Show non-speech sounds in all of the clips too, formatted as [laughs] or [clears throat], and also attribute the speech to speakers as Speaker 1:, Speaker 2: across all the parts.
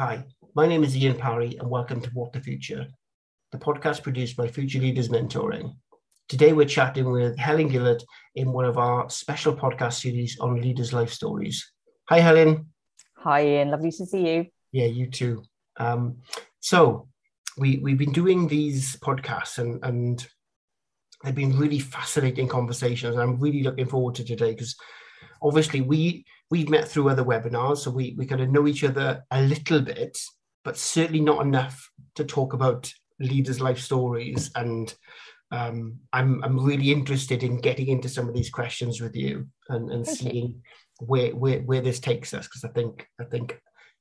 Speaker 1: Hi, my name is Ian Parry, and welcome to What the Future, the podcast produced by Future Leaders Mentoring. Today, we're chatting with Helen Gillett in one of our special podcast series on leaders' life stories. Hi, Helen.
Speaker 2: Hi, Ian. Lovely to see you.
Speaker 1: Yeah, you too. Um, so, we, we've been doing these podcasts, and, and they've been really fascinating conversations. I'm really looking forward to today because obviously we we've met through other webinars, so we we kind of know each other a little bit, but certainly not enough to talk about leaders' life stories. And um, I'm I'm really interested in getting into some of these questions with you and, and seeing where where where this takes us because I think I think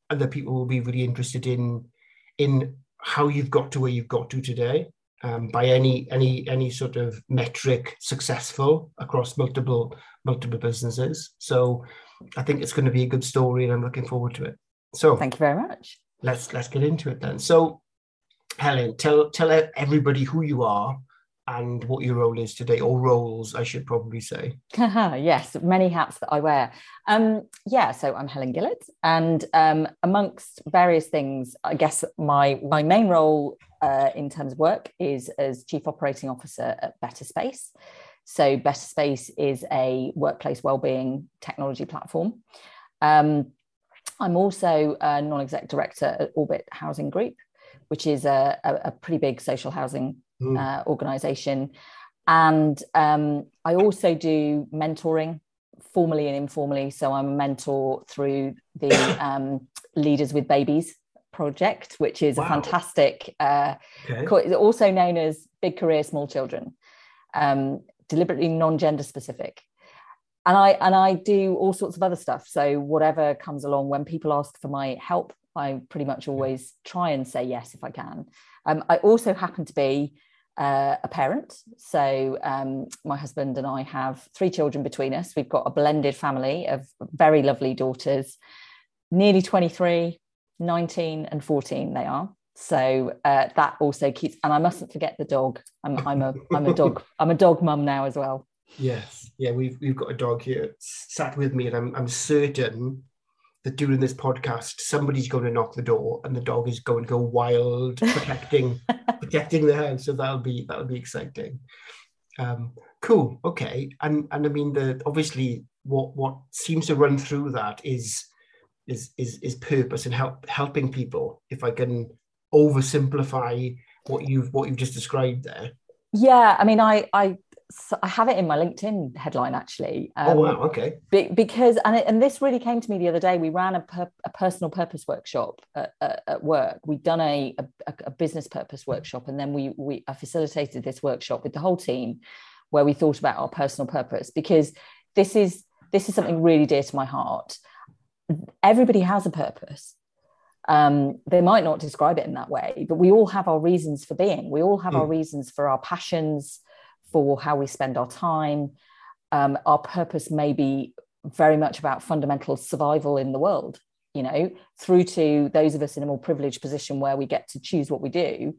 Speaker 1: other people will be really interested in in how you've got to where you've got to today um, by any any any sort of metric successful across multiple multiple businesses. So I think it's going to be a good story, and I'm looking forward to it. So
Speaker 2: thank you very much.
Speaker 1: Let's let's get into it then. So Helen, tell tell everybody who you are and what your role is today, or roles, I should probably say. [laughs]
Speaker 2: yes, many hats that I wear. Um, yeah, so I'm Helen Gillett, and um, amongst various things, I guess my my main role uh, in terms of work is as Chief Operating Officer at Better Space. So, Better Space is a workplace wellbeing technology platform. Um, I'm also a non exec director at Orbit Housing Group, which is a, a, a pretty big social housing mm. uh, organization. And um, I also do mentoring formally and informally. So I'm a mentor through the [coughs] um, Leaders with Babies project, which is wow. a fantastic, uh, okay. also known as Big Career Small Children, um, deliberately non-gender specific. And I and I do all sorts of other stuff. So whatever comes along, when people ask for my help, I pretty much always try and say yes if I can. Um, I also happen to be uh, a parent. So um, my husband and I have three children between us. We've got a blended family of very lovely daughters, nearly 23, 19 and 14 they are so uh, that also keeps and i mustn't forget the dog. I'm, I'm a i'm a dog [laughs] i'm a dog mum now as well.
Speaker 1: Yes. Yeah we've we've got a dog here sat with me and i'm, I'm certain that during this podcast somebody's going to knock the door and the dog is going to go wild [laughs] protecting protecting the house. So that'll be that'll be exciting. Um, cool. Okay. And and i mean the obviously what what seems to run through that is is is is purpose and help helping people. If i can oversimplify what you've what you've just described there
Speaker 2: yeah i mean i i I have it in my LinkedIn headline actually.
Speaker 1: Um, oh wow! Okay.
Speaker 2: Be, because and it, and this really came to me the other day. We ran a, per, a personal purpose workshop at, at, at work. We'd done a, a, a business purpose workshop, and then we we I facilitated this workshop with the whole team, where we thought about our personal purpose because this is this is something really dear to my heart everybody has a purpose. Um, they might not describe it in that way, but we all have our reasons for being. We all have mm. our reasons for our passions, for how we spend our time. Um, our purpose may be very much about fundamental survival in the world, you know, through to those of us in a more privileged position where we get to choose what we do.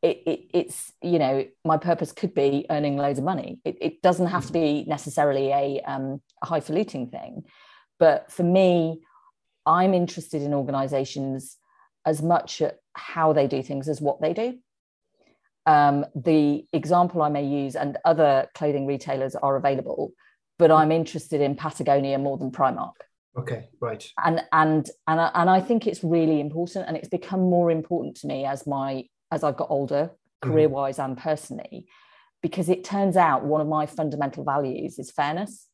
Speaker 2: It, it, it's you know my purpose could be earning loads of money it, it doesn't have to be necessarily a, um, a highfalutin thing but for me I'm interested in organizations as much how they do things as what they do. Um, the example I may use, and other clothing retailers are available, but I'm interested in Patagonia more than Primark.
Speaker 1: Okay, right.
Speaker 2: And and and I, and I think it's really important, and it's become more important to me as my as I've got older, career wise mm-hmm. and personally, because it turns out one of my fundamental values is fairness.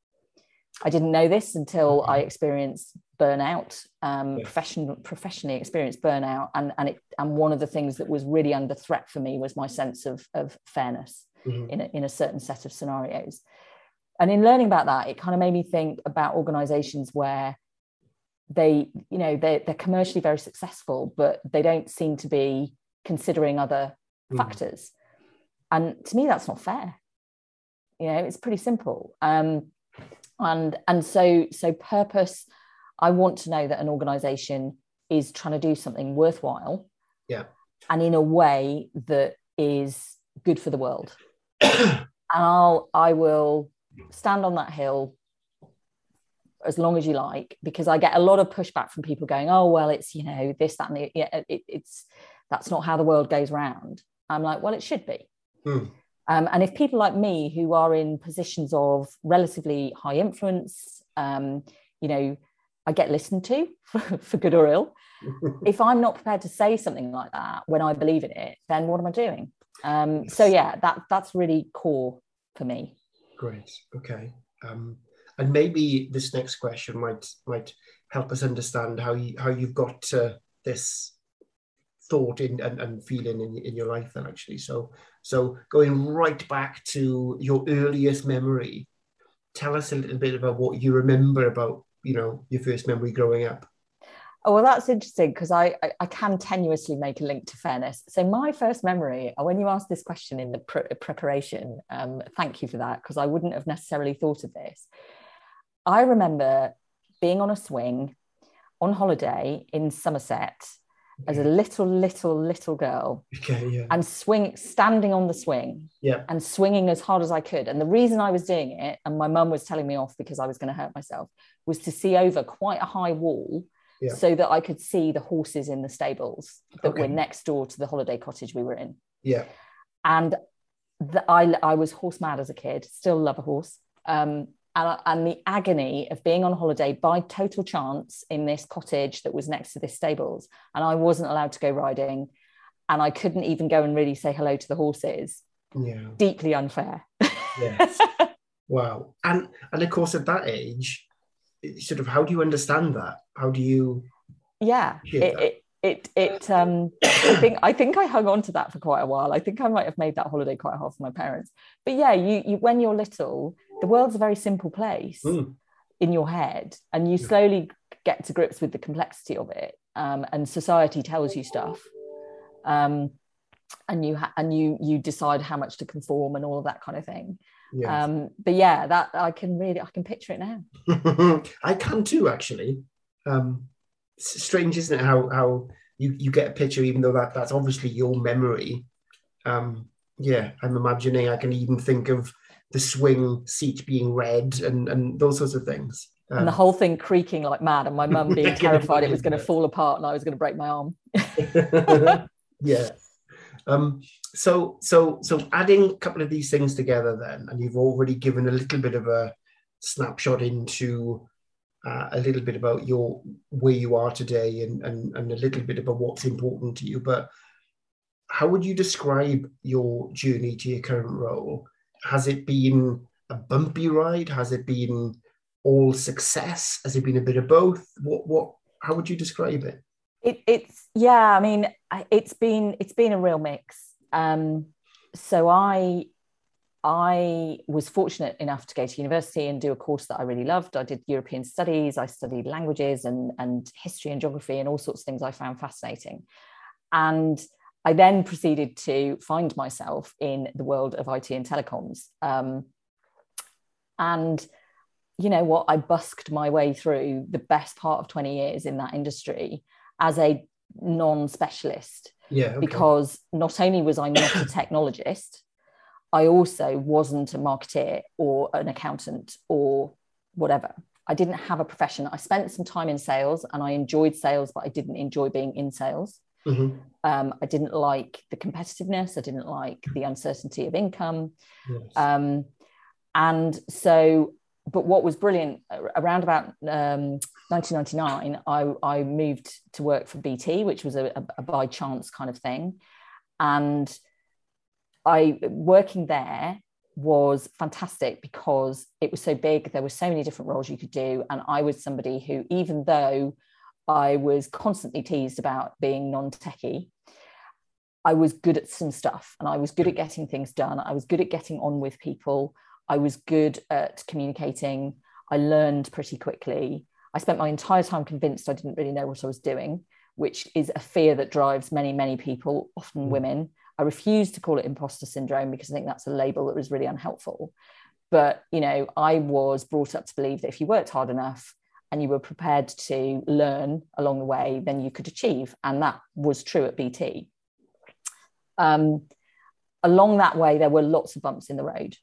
Speaker 2: I didn't know this until I experienced burnout, um, yes. professionally experienced burnout, and and it and one of the things that was really under threat for me was my sense of of fairness mm-hmm. in a, in a certain set of scenarios. And in learning about that, it kind of made me think about organisations where they, you know, they they're commercially very successful, but they don't seem to be considering other mm-hmm. factors. And to me, that's not fair. You know, it's pretty simple. Um, and and so so purpose i want to know that an organization is trying to do something worthwhile
Speaker 1: yeah
Speaker 2: and in a way that is good for the world [clears throat] and i'll i will stand on that hill as long as you like because I get a lot of pushback from people going, oh well, it's you know this that and the, yeah, it, it's that's not how the world goes round. I'm like, well, it should be. Hmm. Um, and if people like me who are in positions of relatively high influence, um, you know, I get listened to [laughs] for, good or ill. [laughs] if I'm not prepared to say something like that when I believe in it, then what am I doing? Um, yes. So yeah, that that's really core for me.
Speaker 1: Great. Okay. Um, and maybe this next question might might help us understand how you how you've got to this thought in and, and feeling in, in your life then actually so so going right back to your earliest memory tell us a little bit about what you remember about you know your first memory growing up
Speaker 2: Oh, well, that's interesting because I, I, I can tenuously make a link to fairness. So my first memory, uh, when you asked this question in the pre- preparation, um, thank you for that because I wouldn't have necessarily thought of this. I remember being on a swing on holiday in Somerset. As a little, little, little girl,
Speaker 1: okay, yeah.
Speaker 2: and swing, standing on the swing,
Speaker 1: yeah.
Speaker 2: and swinging as hard as I could. And the reason I was doing it, and my mum was telling me off because I was going to hurt myself, was to see over quite a high wall yeah. so that I could see the horses in the stables that okay. were next door to the holiday cottage we were in.
Speaker 1: Yeah.
Speaker 2: And the, I, I was horse mad as a kid, still love a horse. Um, and, and the agony of being on holiday by total chance in this cottage that was next to this stables. And I wasn't allowed to go riding. And I couldn't even go and really say hello to the horses.
Speaker 1: Yeah.
Speaker 2: Deeply unfair.
Speaker 1: Yes. [laughs] wow. And and of course at that age, sort of how do you understand that how do you
Speaker 2: yeah it, it, it it um i think i think i hung on to that for quite a while i think i might have made that holiday quite hard for my parents but yeah you, you when you're little the world's a very simple place mm. in your head and you slowly get to grips with the complexity of it um, and society tells you stuff um, and you ha- and you you decide how much to conform and all of that kind of thing Yes. Um, but yeah, that I can really I can picture it
Speaker 1: now. [laughs] I can too, actually. Um, strange, isn't it? How how you you get a picture, even though that that's obviously your memory. Um, yeah, I'm imagining. I can even think of the swing seat being red and and those sorts of things.
Speaker 2: Um, and the whole thing creaking like mad, and my mum [laughs] being terrified it was going to fall apart and I was going to break my arm. [laughs]
Speaker 1: yeah. Um, so so so adding a couple of these things together then and you've already given a little bit of a snapshot into uh, a little bit about your where you are today and, and and a little bit about what's important to you but how would you describe your journey to your current role has it been a bumpy ride? Has it been all success? Has it been a bit of both? What what how would you describe it?
Speaker 2: It, it's yeah i mean it's been it's been a real mix. Um, so I I was fortunate enough to go to university and do a course that I really loved. I did European studies, I studied languages and, and history and geography and all sorts of things I found fascinating. And I then proceeded to find myself in the world of IT and telecoms. Um, and you know what? I busked my way through the best part of 20 years in that industry as a non specialist
Speaker 1: yeah. Okay.
Speaker 2: Because not only was I not a [coughs] technologist, I also wasn't a marketeer or an accountant or whatever. I didn't have a profession. I spent some time in sales and I enjoyed sales, but I didn't enjoy being in sales. Mm-hmm. Um, I didn't like the competitiveness. I didn't like the uncertainty of income. Yes. Um, and so but what was brilliant around about um, 1999, I, I, moved to work for BT, which was a, a, a, by chance kind of thing, and I working there was fantastic because it was so big. There were so many different roles you could do, and I was somebody who, even though I was constantly teased about being non-techie, I was good at some stuff, and I was good at getting things done. I was good at getting on with people. I was good at communicating. I learned pretty quickly. I spent my entire time convinced I didn't really know what I was doing, which is a fear that drives many, many people, often mm. women. I refuse to call it imposter syndrome because I think that's a label that was really unhelpful. But you know, I was brought up to believe that if you worked hard enough and you were prepared to learn along the way, then you could achieve, and that was true at BT. Um, along that way, there were lots of bumps in the road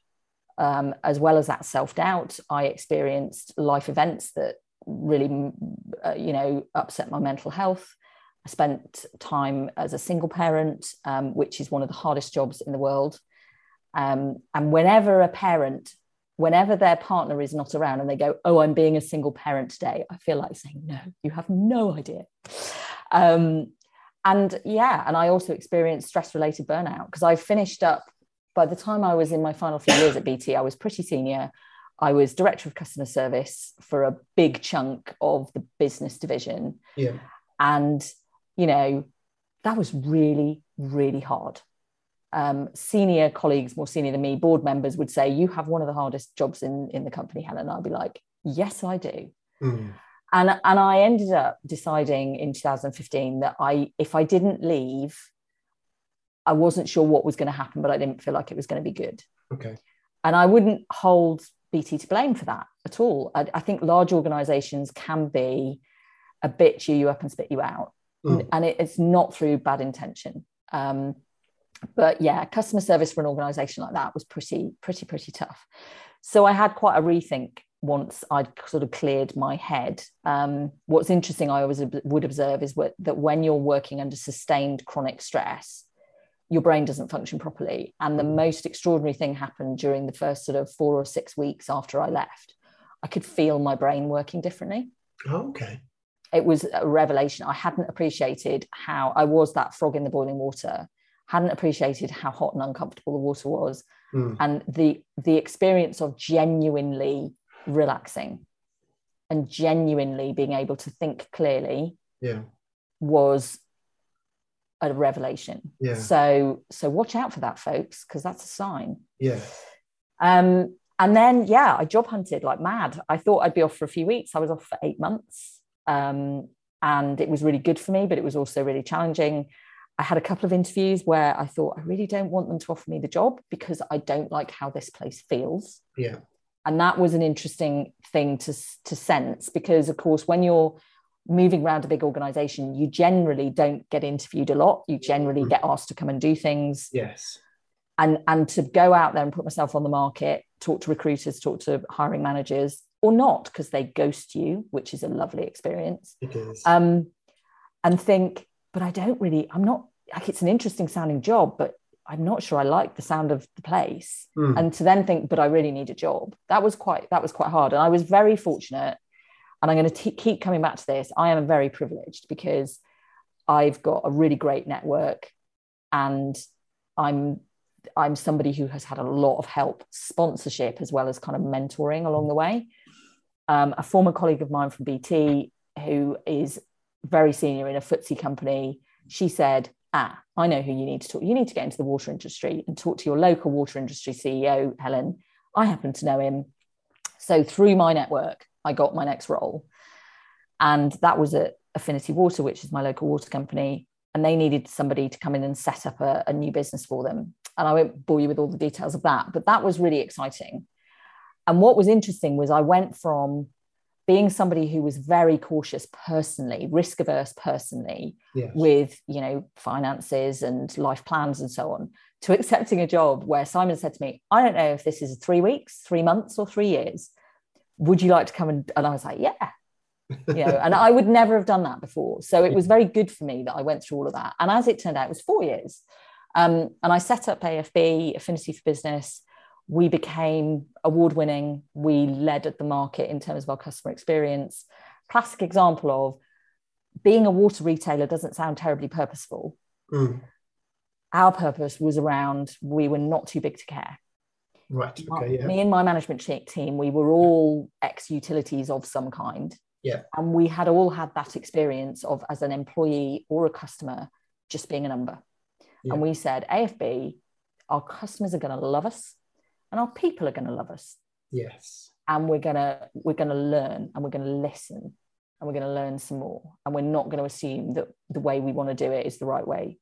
Speaker 2: Um, as well as that self doubt, I experienced life events that really, uh, you know, upset my mental health. I spent time as a single parent, um, which is one of the hardest jobs in the world. Um, and whenever a parent, whenever their partner is not around and they go, Oh, I'm being a single parent today, I feel like saying, No, you have no idea. Um, and yeah, and I also experienced stress related burnout because I finished up by the time I was in my final few years at BT, I was pretty senior. I was director of customer service for a big chunk of the business division.
Speaker 1: Yeah.
Speaker 2: And, you know, that was really, really hard. Um, senior colleagues, more senior than me, board members would say, You have one of the hardest jobs in, in the company, Helen. I'd be like, Yes, I do. Mm. And, and I ended up deciding in 2015 that I, if I didn't leave, I wasn't sure what was going to happen, but I didn't feel like it was going to be good.
Speaker 1: Okay.
Speaker 2: And I wouldn't hold BT to blame for that at all. I, I think large organizations can be a bit chew you up and spit you out. Mm. And it, it's not through bad intention. Um, but yeah, customer service for an organization like that was pretty, pretty, pretty tough. So I had quite a rethink once I'd sort of cleared my head. Um, what's interesting, I always would observe is what, that when you're working under sustained chronic stress, your brain doesn't function properly. And the mm. most extraordinary thing happened during the first sort of four or six weeks after I left. I could feel my brain working differently.
Speaker 1: Oh, okay.
Speaker 2: It was a revelation. I hadn't appreciated how I was that frog in the boiling water, hadn't appreciated how hot and uncomfortable the water was. Mm. And the the experience of genuinely relaxing and genuinely being able to think clearly
Speaker 1: yeah.
Speaker 2: was a revelation.
Speaker 1: Yeah.
Speaker 2: So so watch out for that, folks, because that's a sign.
Speaker 1: Yeah.
Speaker 2: Um, and then yeah, I job hunted like mad. I thought I'd be off for a few weeks. I was off for eight months. Um, and it was really good for me, but it was also really challenging. I had a couple of interviews where I thought I really don't want them to offer me the job because I don't like how this place feels.
Speaker 1: Yeah.
Speaker 2: And that was an interesting thing to to sense because of course when you're moving around a big organization, you generally don't get interviewed a lot. You generally mm-hmm. get asked to come and do things.
Speaker 1: Yes.
Speaker 2: And, and to go out there and put myself on the market, talk to recruiters, talk to hiring managers, or not, because they ghost you, which is a lovely experience.
Speaker 1: It is.
Speaker 2: Um, and think, but I don't really, I'm not like it's an interesting sounding job, but I'm not sure I like the sound of the place. Mm. And to then think, but I really need a job. That was quite that was quite hard. And I was very fortunate and I'm going to keep coming back to this. I am very privileged because I've got a really great network, and I'm I'm somebody who has had a lot of help, sponsorship as well as kind of mentoring along the way. Um, a former colleague of mine from BT, who is very senior in a FTSE company, she said, "Ah, I know who you need to talk. You need to get into the water industry and talk to your local water industry CEO, Helen. I happen to know him. So through my network, I got my next role. And that was at Affinity Water, which is my local water company. And they needed somebody to come in and set up a, a new business for them. And I won't bore you with all the details of that, but that was really exciting. And what was interesting was I went from being somebody who was very cautious personally, risk averse personally,
Speaker 1: yes.
Speaker 2: with you know finances and life plans and so on, to [laughs] accepting a job where Simon said to me, "I don't know if this is three weeks, three months, or three years, would you like to come and and I was like yeah. You know and I would never have done that before. So it was very good for me that I went through all of that. And as it turned out it was four years. Um, and I set up AFB Affinity for Business we became award winning we led at the market in terms of our customer experience classic example of being a water retailer doesn't sound terribly purposeful
Speaker 1: mm.
Speaker 2: our purpose was around we were not too big to care
Speaker 1: Right. Okay. Yeah.
Speaker 2: Me and my management team, we were all ex utilities of some kind.
Speaker 1: Yeah.
Speaker 2: And we had all had that experience of, as an employee or a customer, just being a number. Yeah. And we said, AFB, our customers are going to love us, and our people are going to love us.
Speaker 1: Yes.
Speaker 2: And we're gonna we're gonna learn, and we're going to listen, and we're going to learn some more, and we're not going to assume that the way we want to do it is the right way.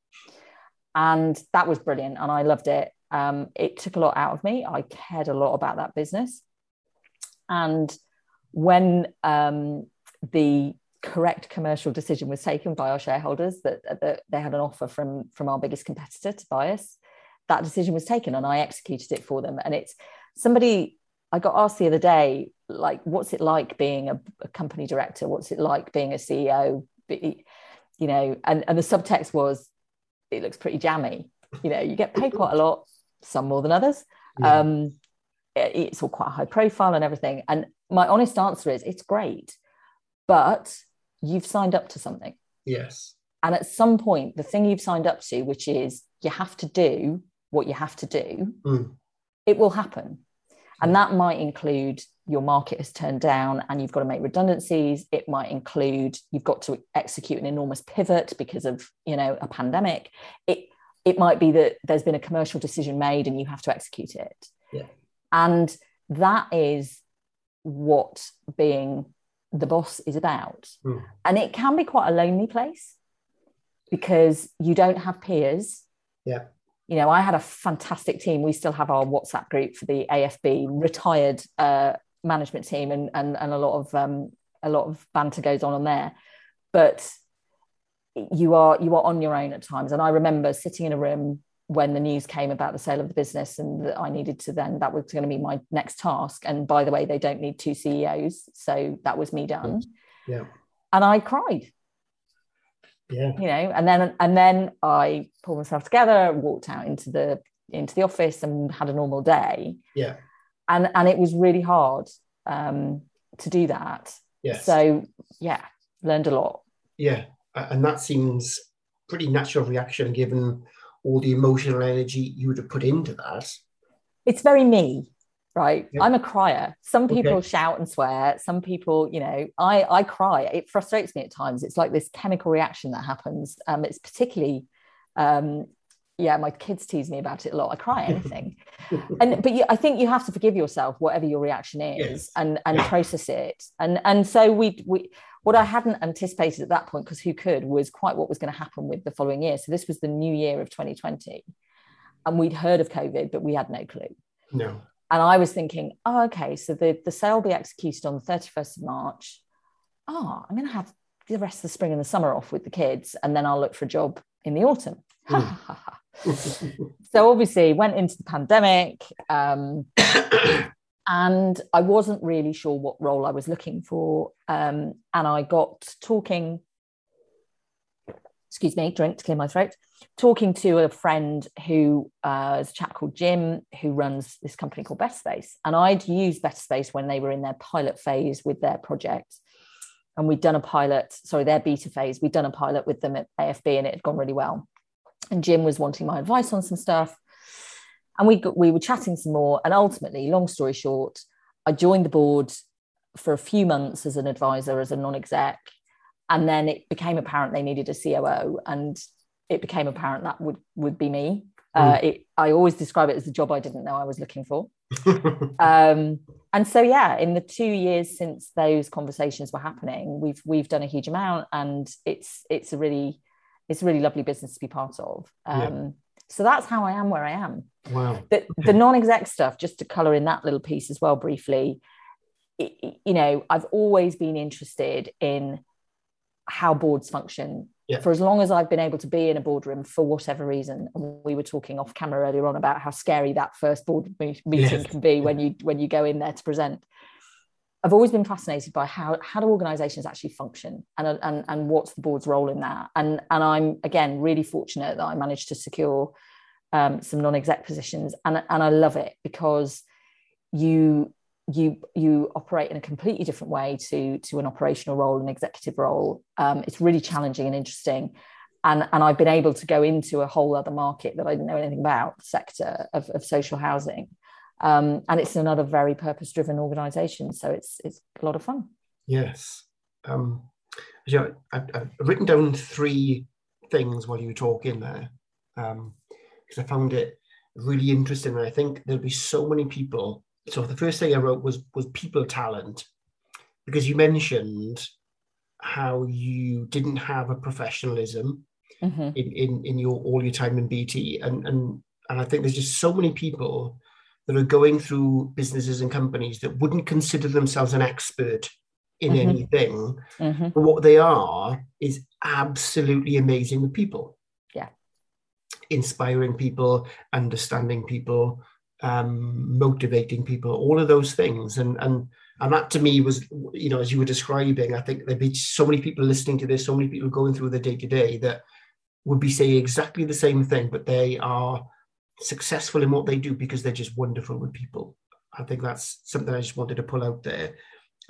Speaker 2: And that was brilliant, and I loved it um, it took a lot out of me. I cared a lot about that business. And when um, the correct commercial decision was taken by our shareholders that, that they had an offer from, from our biggest competitor to buy us, that decision was taken and I executed it for them. And it's somebody I got asked the other day, like, what's it like being a, a company director? What's it like being a CEO? You know, and, and the subtext was, it looks pretty jammy. You know, you get paid quite a lot, some more than others. Yeah. Um, it, it's all quite high profile and everything. And my honest answer is, it's great, but you've signed up to something.
Speaker 1: Yes.
Speaker 2: And at some point, the thing you've signed up to, which is you have to do what you have to do, mm. it will happen and that might include your market has turned down and you've got to make redundancies. It might include you've got to execute an enormous pivot because of, you know, a pandemic. It it might be that there's been a commercial decision made and you have to execute it.
Speaker 1: Yeah.
Speaker 2: And that is what being the boss is about. Mm. And it can be quite a lonely place because you don't have peers.
Speaker 1: Yeah
Speaker 2: you know, I had a fantastic team. We still have our WhatsApp group for the AFB retired uh, management team, and, and and a lot of um, a lot of banter goes on on there. But you are you are on your own at times. And I remember sitting in a room when the news came about the sale of the business, and that I needed to then that was going to be my next task. And by the way, they don't need two CEOs, so that was me done.
Speaker 1: Yeah.
Speaker 2: And I cried
Speaker 1: yeah.
Speaker 2: you know and then and then i pulled myself together walked out into the into the office and had a normal day.
Speaker 1: Yeah.
Speaker 2: And and it was really hard um to do that.
Speaker 1: Yes.
Speaker 2: So yeah learned a lot.
Speaker 1: Yeah. And that seems pretty natural reaction given all the emotional energy you would have put into that.
Speaker 2: It's very me right? Yeah. i'm a crier. Some people okay. shout and swear. Some people you know i i cry. It frustrates me at times. It's like this chemical reaction that happens. Um it's particularly um yeah my kids tease me about it a lot. I cry [laughs] anything. And but you, i think you have to forgive yourself whatever your reaction is yes. and and yeah. process it. And and so we we what i hadn't anticipated at that point because who could was quite what was going to happen with the following year. So this was the new year of 2020 and we'd heard of covid but we had no clue.
Speaker 1: No
Speaker 2: and I was thinking, oh, okay, so the, the sale will be executed on the 31st of March. Oh, I'm going to have the rest of the spring and the summer off with the kids, and then I'll look for a job in the autumn. Mm. so obviously went into the pandemic um, [coughs] and I wasn't really sure what role I was looking for. Um, and I got talking, excuse me, drink to clear my throat talking to a friend who uh, is a chap called Jim who runs this company called Better Space. And I'd used Better Space when they were in their pilot phase with their project. And we'd done a pilot, sorry, their beta phase. We'd done a pilot with them at AFB and it had gone really well. And Jim was wanting my advice on some stuff. And we, got, we were chatting some more. And ultimately, long story short, I joined the board for a few months as an advisor, as a non exec. And then it became apparent they needed a COO. And it became apparent that would would be me. Uh, mm. it, I always describe it as the job I didn't know I was looking for. [laughs] um, and so, yeah, in the two years since those conversations were happening, we've we've done a huge amount, and it's it's a really it's a really lovely business to be part of. Um, yeah. So that's how I am where I am.
Speaker 1: Wow.
Speaker 2: The, the non-exec stuff, just to color in that little piece as well briefly. It, you know, I've always been interested in how boards function
Speaker 1: yeah.
Speaker 2: for as long as I've been able to be in a boardroom for whatever reason. And we were talking off camera earlier on about how scary that first board meeting yes. can be when you when you go in there to present. I've always been fascinated by how how do organisations actually function and, and and what's the board's role in that. And and I'm again really fortunate that I managed to secure um, some non-exec positions and and I love it because you you you operate in a completely different way to to an operational role an executive role. Um, it's really challenging and interesting. And and i've been able to go into a whole other market that i didn't know anything about sector of, of social housing. Um, and it's another very purpose driven organization so it's it's a lot of fun.
Speaker 1: Yes. Um, yeah, I've, I've, written down three things while you talk in there because um, i found it really interesting. And i think there'll be so many people so the first thing I wrote was was people talent, because you mentioned how you didn't have a professionalism mm-hmm. in, in in your all your time in BT, and and and I think there's just so many people that are going through businesses and companies that wouldn't consider themselves an expert in mm-hmm. anything, mm-hmm. but what they are is absolutely amazing with people.
Speaker 2: Yeah,
Speaker 1: inspiring people, understanding people, um, motivating people, all of those things. And and and that to me was, you know, as you were describing, I think there'd be so many people listening to this, so many people going through the day to day that would be saying exactly the same thing, but they are successful in what they do because they're just wonderful with people. I think that's something I just wanted to pull out there.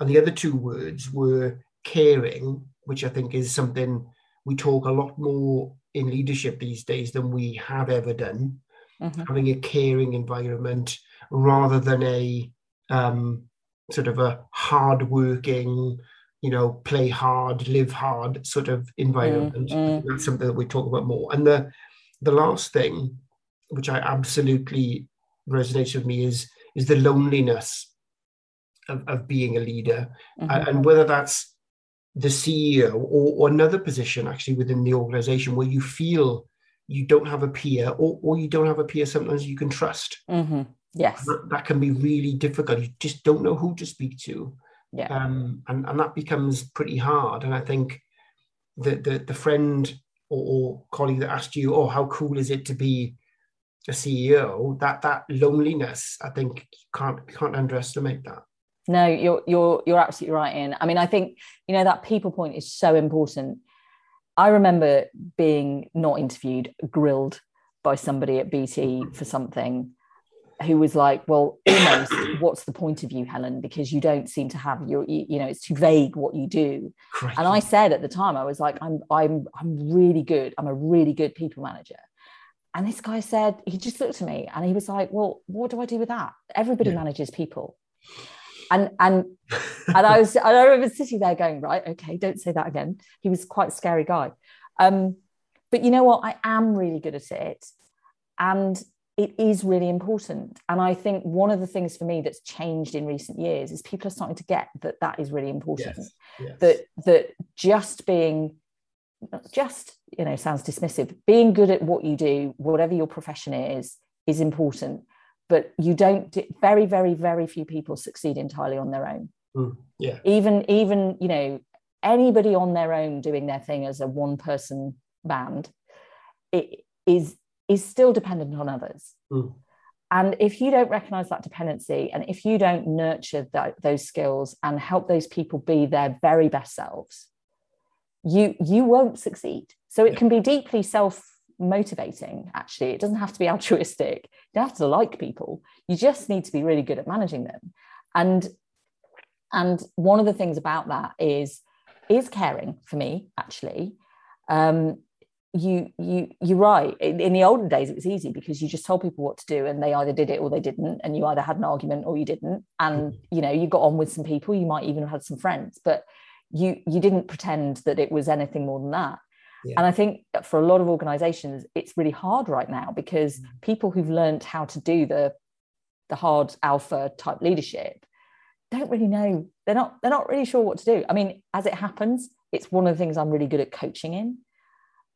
Speaker 1: And the other two words were caring, which I think is something we talk a lot more in leadership these days than we have ever done. Mm-hmm. Having a caring environment rather than a um, sort of a hard-working, you know, play hard, live hard sort of environment. Mm-hmm. That's something that we talk about more. And the the last thing, which I absolutely resonates with me, is is the loneliness of, of being a leader, mm-hmm. and whether that's the CEO or, or, another position actually within the organization where you feel you don't have a peer or, or you don't have a peer sometimes you can trust.
Speaker 2: Mm-hmm. Yes.
Speaker 1: That, that, can be really difficult. You just don't know who to speak to.
Speaker 2: Yeah.
Speaker 1: Um, and, and that becomes pretty hard. And I think the, the, the friend or, or colleague that asked you, oh, how cool is it to be a CEO? That that loneliness, I think you can't can't underestimate that.
Speaker 2: No, you're you're you're absolutely right. In I mean, I think you know that people point is so important. I remember being not interviewed, grilled by somebody at BT mm-hmm. for something, who was like, "Well, almost, what's the point of you, Helen? Because you don't seem to have your, you, you know, it's too vague what you do." Correct. And I said at the time, I was like, "I'm I'm I'm really good. I'm a really good people manager." And this guy said, he just looked at me and he was like, Well, what do I do with that? Everybody yeah. manages people and and and I was I remember sitting there going, right, okay, don't say that again. He was quite a scary guy. Um, but you know what? I am really good at it. And it is really important. And I think one of the things for me that's changed in recent years is people are starting to get that that is really important. Yes, yes. That that just being just you know sounds dismissive being good at what you do whatever your profession is is important but you don't very very very few people succeed entirely on their own
Speaker 1: mm, yeah
Speaker 2: even even you know anybody on their own doing their thing as a one person band it is is still dependent on others
Speaker 1: mm.
Speaker 2: and if you don't recognize that dependency and if you don't nurture that, those skills and help those people be their very best selves you you won't succeed so it yeah. can be deeply self motivating actually. It doesn't have to be [laughs] altruistic. You don't have to like people. You just need to be really good at managing them. And and one of the things about that is is caring for me actually. Um you you you're right. In, the olden days it was easy because you just told people what to do and they either did it or they didn't and you either had an argument or you didn't. And you know you got on with some people. You might even have had some friends but you you didn't pretend that it was anything more than that yeah. And I think for a lot of organizations, it's really hard right now because mm-hmm. people who've learned how to do the the hard alpha type leadership don't really know they're not they're not really sure what to do. I mean, as it happens, it's one of the things I'm really good at coaching in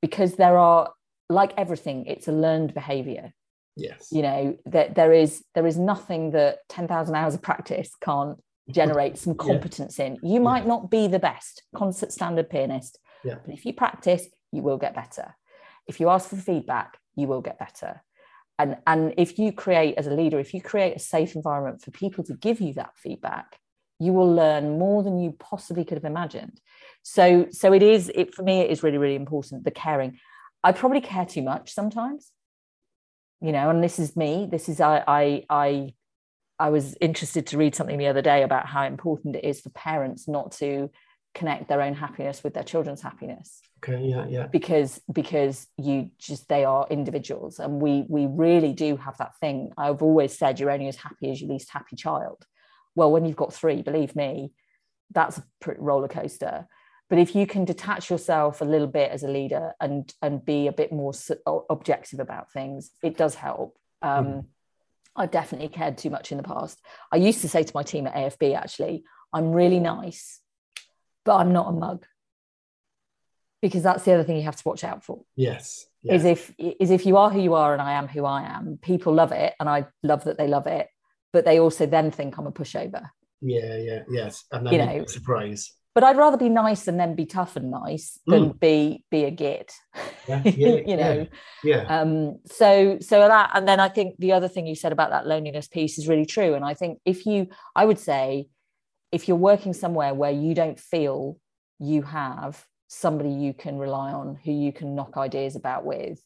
Speaker 2: because there are like everything, it's a learned behavior.
Speaker 1: Yes.
Speaker 2: You know, that there is there is nothing that 10,000 hours of practice can't generate some [laughs] competence yeah. in. You might yeah. not be the best concert standard pianist,
Speaker 1: yeah.
Speaker 2: but if you practice, you will get better. If you ask for feedback, you will get better. And, and if you create, as a leader, if you create a safe environment for people to give you that feedback, you will learn more than you possibly could have imagined. So, so it is, it, for me, it is really, really important the caring. I probably care too much sometimes, you know, and this is me. This is, I, I, I, I was interested to read something the other day about how important it is for parents not to connect their own happiness with their children's happiness.
Speaker 1: Okay yeah yeah.
Speaker 2: Because because you just they are individuals. And we we really do have that thing. I've always said you're only as happy as your least happy child. Well when you've got three believe me that's a roller coaster. But if you can detach yourself a little bit as a leader and and be a bit more objective about things it does help. Um, mm. i've definitely cared too much in the past. I used to say to my team at afb actually i'm really nice but I'm not a mug. Because that's the other thing you have to watch out for.
Speaker 1: Yes.
Speaker 2: yes. Is if is if you are who you are and I am who I am, people love it and I love that they love it, but they also then think I'm a pushover.
Speaker 1: Yeah, yeah, yes. And then you know, surprise.
Speaker 2: but I'd rather be nice and then be tough and nice than mm. be be a git.
Speaker 1: Yeah, [laughs] yeah,
Speaker 2: you know.
Speaker 1: Yeah. yeah.
Speaker 2: Um, so so that and then I think the other thing you said about that loneliness piece is really true. And I think if you, I would say, if you're working somewhere where you don't feel you have somebody you can rely on, who you can knock ideas about with,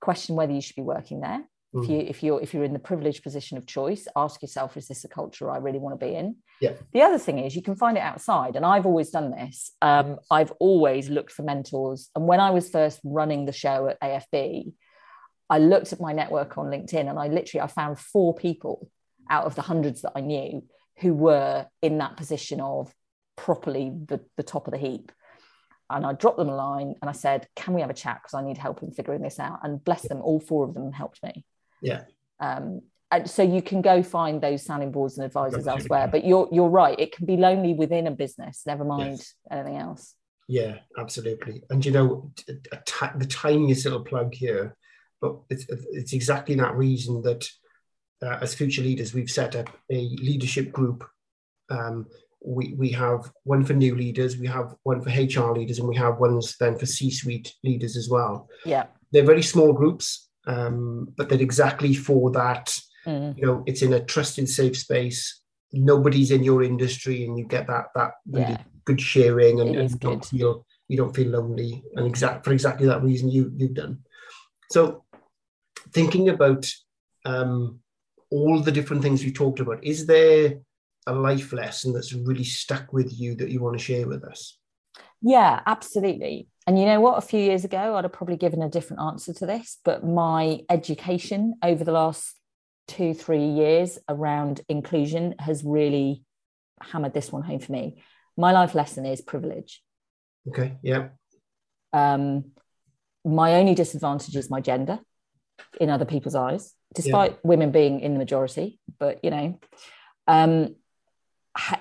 Speaker 2: question whether you should be working there Mm. If you if you're if you're in the privileged position of choice, ask yourself, is this a culture I really want to be in?
Speaker 1: Yeah.
Speaker 2: The other thing is you can find it outside, and I've always done this. Um, I've always looked for mentors, and when I was first running the show at AFB, I looked at my network on LinkedIn, and I literally I found four people out of the hundreds that I knew who were in that position of properly the, the top of the heap and I dropped them a line and I said, Can we have a chat? Because I need help in figuring this out. And bless them, all four of them helped me.
Speaker 1: Yeah.
Speaker 2: Um, and so you can go find those sounding boards and advisors elsewhere. But you're you're right. It can be lonely within a business. Never mind yes. anything else.
Speaker 1: Yeah, absolutely. And you know, the tiniest little plug here, but it's it's exactly that reason that uh, as future leaders we've set up a leadership group. Um, we we have one for new leaders, we have one for HR leaders, and we have ones then for C-suite leaders as well.
Speaker 2: Yeah,
Speaker 1: they're very small groups um, but that exactly for that, mm. you know, it's in a trusted, safe space. Nobody's in your industry, and you get that that really yeah. good sharing, and, and you don't feel you don't feel lonely, and exact for exactly that reason you you've done. So, thinking about um, all the different things we talked about, is there a life lesson that's really stuck with you that you want to share with us?
Speaker 2: Yeah, absolutely. And you know what? A few years ago, I'd have probably given a different answer to this, but my education over the last two, three years around inclusion has really hammered this one home for me. My life lesson is privilege.
Speaker 1: Okay. Yeah.
Speaker 2: Um, my only disadvantage is my gender in other people's eyes, despite yeah. women being in the majority. But you know, um,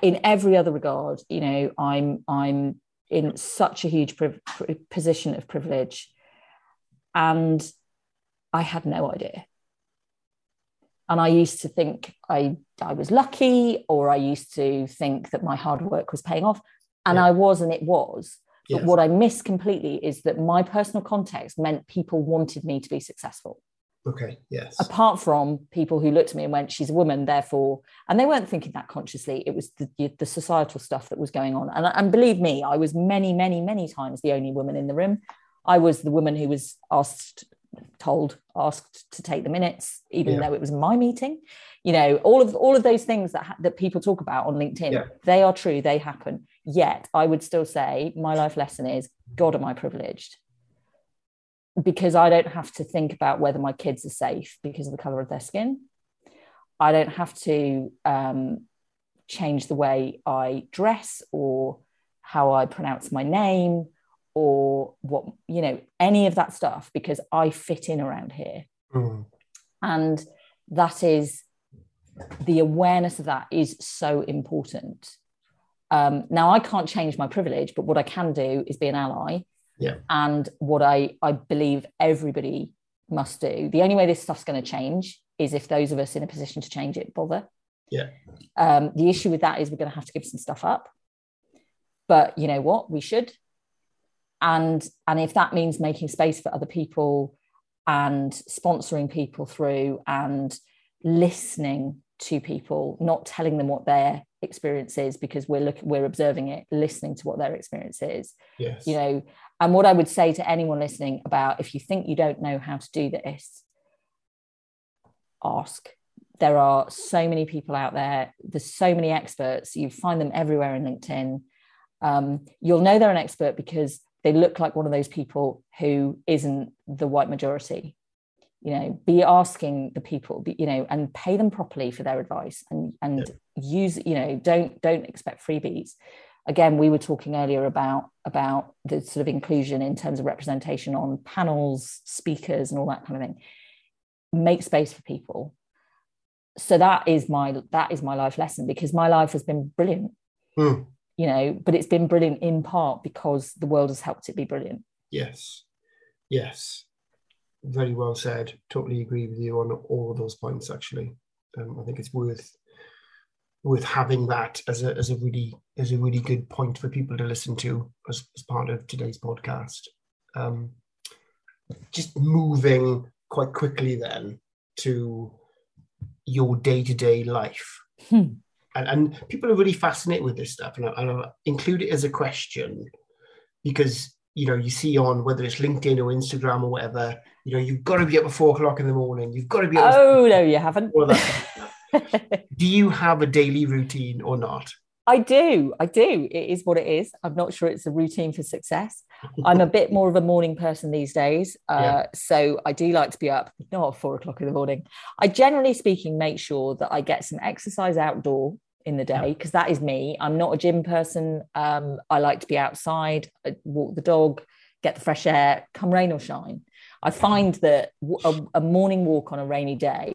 Speaker 2: in every other regard, you know, I'm I'm in such a huge priv- position of privilege and i had no idea and i used to think i i was lucky or i used to think that my hard work was paying off and yeah. i was and it was but yes. what i missed completely is that my personal context meant people wanted me to be successful
Speaker 1: Okay, yes.
Speaker 2: Apart from people who looked at me and went, she's a woman, therefore, and they weren't thinking that consciously. It was the, the societal stuff that was going on. And, and believe me, I was many, many, many times the only woman in the room. I was the woman who was asked, told, asked to take the minutes, even yeah. though it was my meeting. You know, all of all of those things that that people talk about on LinkedIn, yeah. they are true, they happen. Yet, I would still say my life lesson is, God, am I privileged? Because I don't have to think about whether my kids are safe because of the color of their skin. I don't have to um, change the way I dress or how I pronounce my name or what, you know, any of that stuff because I fit in around here. Mm. And that is the awareness of that is so important. Um, now, I can't change my privilege, but what I can do is be an ally
Speaker 1: yeah.
Speaker 2: And what I, I believe everybody must do. The only way this stuff's going to change is if those of us in a position to change it bother.
Speaker 1: Yeah.
Speaker 2: Um, the issue with that is we're going to have to give some stuff up. But you know what? We should. And and if that means making space for other people and sponsoring people through and listening to people, not telling them what their experience is because we're looking we're observing it, listening to what their experience is.
Speaker 1: Yes.
Speaker 2: You know, and what I would say to anyone listening about if you think you don't know how to do this, ask. There are so many people out there. There's so many experts. You find them everywhere in LinkedIn. Um, you'll know they're an expert because they look like one of those people who isn't the white majority. You know, be asking the people, you know, and pay them properly for their advice and and yeah. use, you know, don't don't expect freebies. Again we were talking earlier about about the sort of inclusion in terms of representation on panels speakers and all that kind of thing. Make space for people. So that is my that is my life lesson because my life has been brilliant.
Speaker 1: Mm.
Speaker 2: you know but it's been brilliant in part because the world has helped it be brilliant.
Speaker 1: Yes. Yes very well said totally agree with you on all of those points actually um, i think it's worth worth having that as a as a really as a really good point for people to listen to as, as part of today's podcast. Um, just moving quite quickly then to your day to day life.
Speaker 2: Hmm.
Speaker 1: And, and people are really fascinated with this stuff. And I, and I include it as a question because, you know, you see on whether it's LinkedIn or Instagram or whatever, you know, you've got to be up at four o'clock in the morning. You've got to be.
Speaker 2: Oh, no, you haven't. [laughs]
Speaker 1: Do you have a daily routine or not?
Speaker 2: I do. I do. It is what it is. I'm not sure it's a routine for success. I'm a bit more of a morning person these days. Uh, yeah. So I do like to be up, not at four o'clock in the morning. I generally speaking make sure that I get some exercise outdoor in the day because yeah. that is me. I'm not a gym person. Um, I like to be outside, I walk the dog, get the fresh air, come rain or shine. I find that a, a morning walk on a rainy day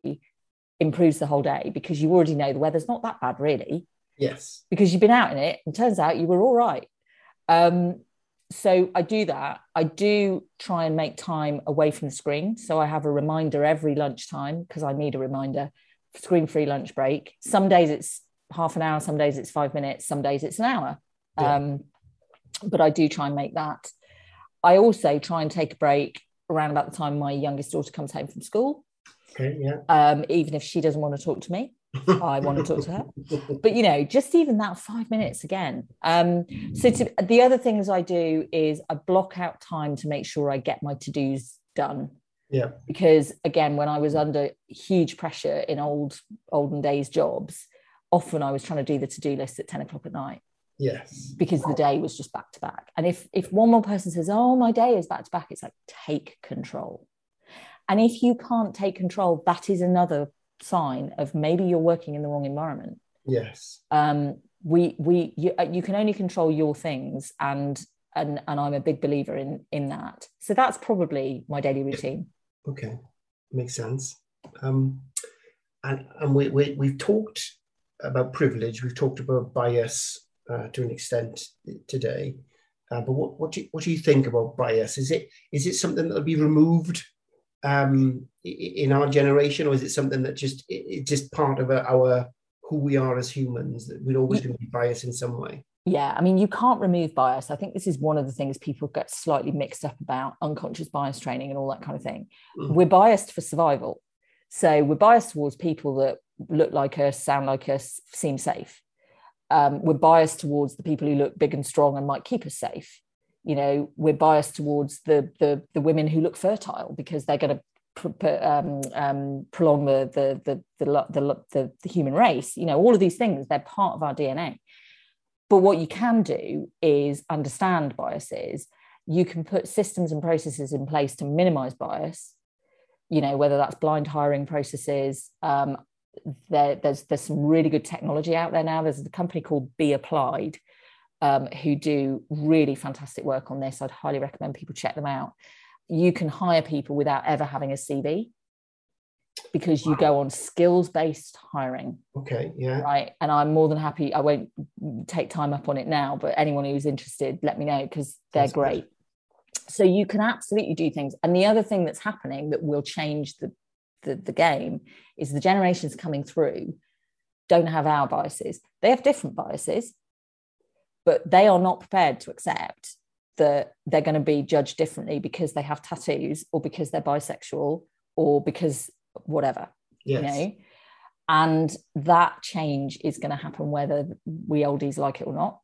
Speaker 2: improves the whole day because you already know the weather's not that bad, really
Speaker 1: Yes.
Speaker 2: Because you've been out in it and turns out you were all right. Um, so I do that. I do try and make time away from the screen. So I have a reminder every lunchtime because I need a reminder screen free lunch break. Some days it's half an hour, some days it's five minutes, some days it's an hour. Yeah. Um, but I do try and make that. I also try and take a break around about the time my youngest daughter comes home from school.
Speaker 1: Okay, yeah.
Speaker 2: Um, even if she doesn't want to talk to me. I want to talk to her. [laughs] But you know, just even that five minutes again. Um, so to, the other things I do is I block out time to make sure I get my to-dos done.
Speaker 1: Yeah.
Speaker 2: Because again, when I was under huge pressure in old olden days jobs, often I was trying to do the to-do list at 10 o'clock at night.
Speaker 1: Yes.
Speaker 2: Because the day was just back to back. And if if one more person says, Oh, my day is back to back, it's like take control. And if you can't take control, that is another sign of maybe you're working in the wrong environment.
Speaker 1: Yes.
Speaker 2: Um, we we you, uh, you can only control your things, and and and I'm a big believer in in that. So that's probably my daily routine.
Speaker 1: Okay, makes sense. Um, and and we, we we've talked about privilege. We've talked about bias uh, to an extent today. Uh, but what what do you, what do you think about bias? Is it is it something that will be removed um, in our generation, or is it something that just it's just part of our who we are as humans that we're always going to be biased in some way?
Speaker 2: Yeah, I mean, you can't remove bias. I think this is one of the things people get slightly mixed up about unconscious bias training and all that kind of thing. Mm. We're biased for survival. So we're biased towards people that look like us, sound like us, seem safe. Um, we're biased towards the people who look big and strong and might keep us safe. You know we're biased towards the the, the women who look fertile because they're going to um, um, prolong the the, the the, the the the human race. You know all of these things they're part of our dna but what you can do is understand biases. You can put systems and processes in place to minimize bias you know whether that's blind hiring processes um, there, there's there's some really good technology out there now there's a company called be applied um, who do really fantastic work on this. I'd highly recommend people check them out. You can hire people without ever having a CV because you wow. go on skills based hiring.
Speaker 1: Okay, yeah.
Speaker 2: Right. And I'm more than happy. I won't take time up on it now, but anyone who's interested, let me know because they're that's great. Good. So you can absolutely do things. And the other thing that's happening that will change the, the, the game is the generations coming through don't have our biases. They have different biases but they are not prepared to accept that they're going to be judged differently because they have tattoos or because they're bisexual or because whatever yes. you know and that change is going to happen whether we oldies like it or not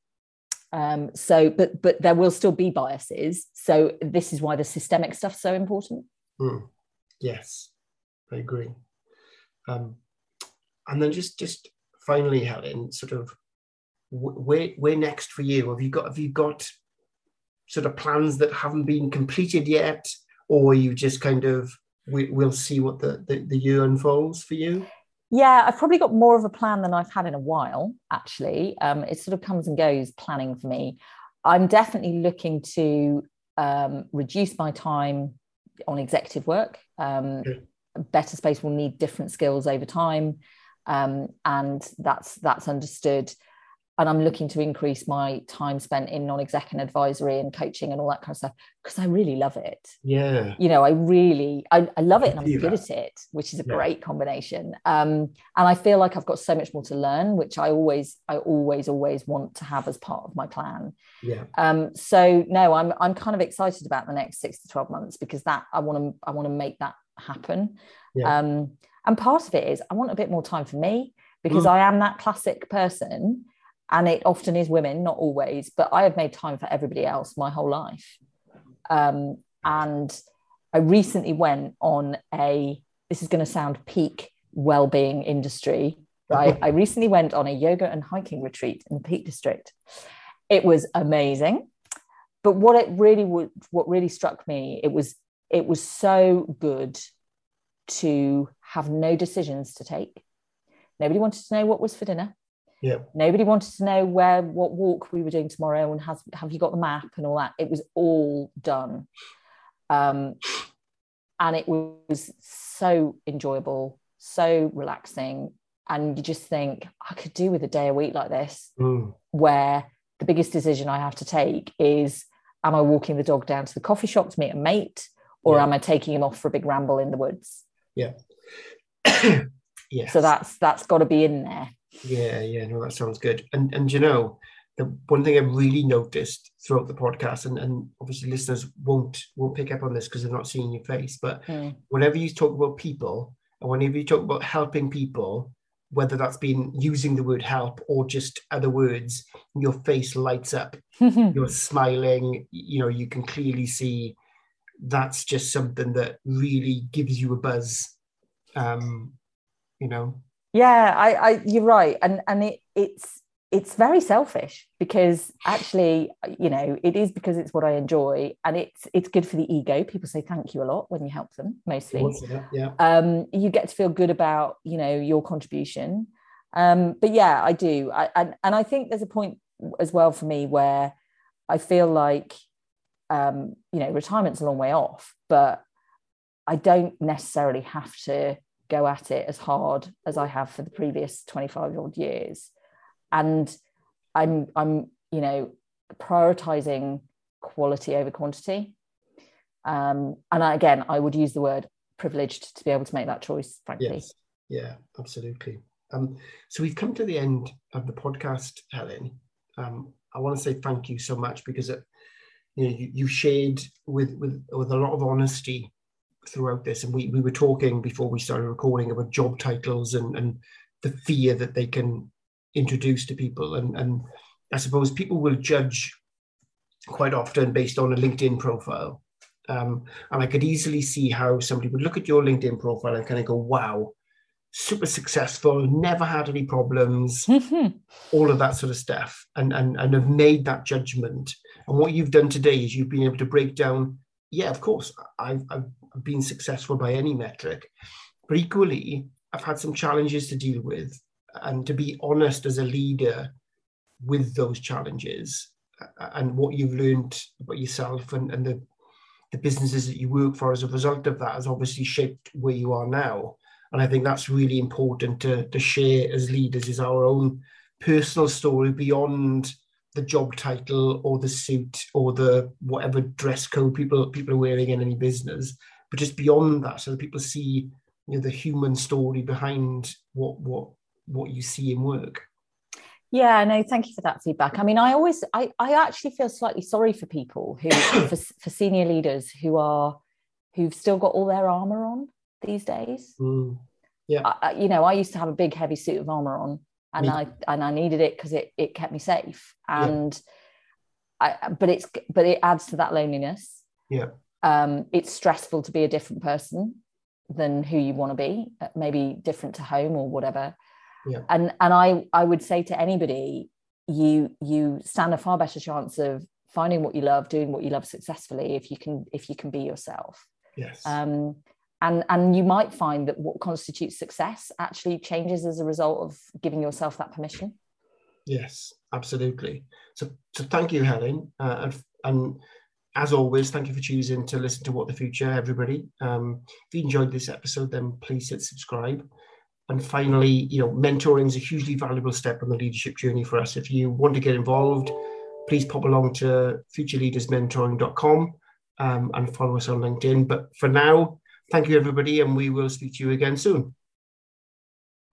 Speaker 2: um, so but but there will still be biases so this is why the systemic stuff's so important
Speaker 1: mm. yes i agree um, and then just just finally helen sort of where where next for you? Have you got have you got sort of plans that haven't been completed yet, or you just kind of we, will see what the, the the year unfolds for you?
Speaker 2: Yeah, I've probably got more of a plan than I've had in a while. Actually, um, it sort of comes and goes planning for me. I'm definitely looking to um, reduce my time on executive work. Um, okay. Better space will need different skills over time, um, and that's that's understood. and I'm looking to increase my time spent in non-exec and advisory and coaching and all that kind of stuff because I really love it.
Speaker 1: Yeah.
Speaker 2: You know, I really I, I love it and I'm good
Speaker 1: that.
Speaker 2: at it, which is a
Speaker 1: Yeah.
Speaker 2: great combination. Um, and I feel like I've got so much more to learn, which I always, I always, always want to have as part of my plan.
Speaker 1: Yeah.
Speaker 2: Um, so no, I'm I'm kind of excited about the next six to twelve months because that I want to I want to make that happen.
Speaker 1: Yeah.
Speaker 2: Um, and part of it is I want a bit more time for me because
Speaker 1: Mm.
Speaker 2: I am that classic person, and it often is women, not always, but I have made time for everybody else my whole life. Um, and I recently went on a. This is going to sound peak well-being industry, [laughs] right? I recently went on a yoga and hiking retreat in the Peak District. It was amazing, but what it really would, what really struck me, it was it was so good to have no decisions to take. Nobody wanted to know what was for dinner.
Speaker 1: Yeah.
Speaker 2: Nobody wanted to know where what walk we were doing tomorrow and has have you got the map and all that. It was all done. Um, and it was so enjoyable, so relaxing. And you just think, I could do with a day a week like this,
Speaker 1: Mm.
Speaker 2: where the biggest decision I have to take is am I walking the dog down to the coffee shop to meet a mate, or
Speaker 1: Yeah.
Speaker 2: am I taking him off for a big ramble in the woods?
Speaker 1: Yeah. [coughs] yeah.
Speaker 2: So that's that's got to be in there.
Speaker 1: Yeah, yeah, no, that sounds good. And and you know, the one thing I've really noticed throughout the podcast, and, and obviously listeners won't won't pick up on this because they're not seeing your face, but
Speaker 2: Mm.
Speaker 1: whenever you talk about people and whenever you talk about helping people, whether that's been using the word help or just other words, your face lights up. [laughs] You're smiling, you know, you can clearly see that's just something that really gives you a buzz. Um, you know,
Speaker 2: yeah I, I you're right. And and it it's it's very selfish because actually you know it is because it's what i enjoy and it's it's good for the ego. People say thank you a lot when you help them mostly.
Speaker 1: Yeah.
Speaker 2: um you get to feel good about you know your contribution. Um but yeah i do. I, and and i think there's a point as well for me where i feel like um you know retirement's a long way off but i don't necessarily have to go at it as hard as i have for the previous 25 odd years and i'm i'm you know prioritizing quality over quantity um and I, again i would use the word privileged to be able to make that choice frankly
Speaker 1: Yes. Yeah, absolutely. Um, so we've come to the end of the podcast, Helen. Um, I want to say thank you so much because it, you know you, you shared with with with a lot of honesty throughout this, and we we were talking before we started recording about job titles and and the fear that they can introduce to people, and and I suppose people will judge quite often based on a LinkedIn profile. Um, and I could easily see how somebody would look at your LinkedIn profile and kind of go, wow, super successful, never had any problems, [laughs] all of that sort of stuff, and, and, and have made that judgment. And what you've done today is you've been able to break down, yeah, of course, I've, I've been successful by any metric, but equally, I've had some challenges to deal with. And to be honest as a leader with those challenges and what you've learned about yourself and, and the the businesses that you work for as a result of that has obviously shaped where you are now. And I think that's really important to, to share as leaders is our own personal story beyond the job title or the suit or the whatever dress code people people are wearing in any business, but just beyond that, so that people see you know the human story behind what what what you see in work.
Speaker 2: Yeah, no, thank you for that feedback. I mean, I always, I, I actually feel slightly sorry for people who, [coughs] for, for senior leaders who are, who've still got all their armor on these days.
Speaker 1: Mm.
Speaker 2: I, I- you know, I used to have a big, heavy suit of armor on, and
Speaker 1: Me
Speaker 2: I and I needed it because it it kept me safe. And I, but it's but it adds to that loneliness.
Speaker 1: Yeah.
Speaker 2: Um, it's stressful to be a different person than who you want to be, uh, maybe different to home or whatever.
Speaker 1: Yeah.
Speaker 2: And and I I would say to anybody, you you stand a far better chance of finding what you love, doing what you love successfully if you can if you can be yourself.
Speaker 1: Yes.
Speaker 2: Um, and and you might find that what constitutes success actually changes as a result of giving yourself that permission.
Speaker 1: Yes absolutely. So so thank you helen. Uh, and, and, as always thank you for choosing to listen to what the future everybody. Um, if you enjoyed this episode then please hit subscribe. And finally you know mentoring is a hugely valuable step on the leadership journey for us. If you want to get involved please pop along to futureleadersmentoring.com um, and follow us on linkedin. But for now Thank you, everybody, and we will speak to you again soon.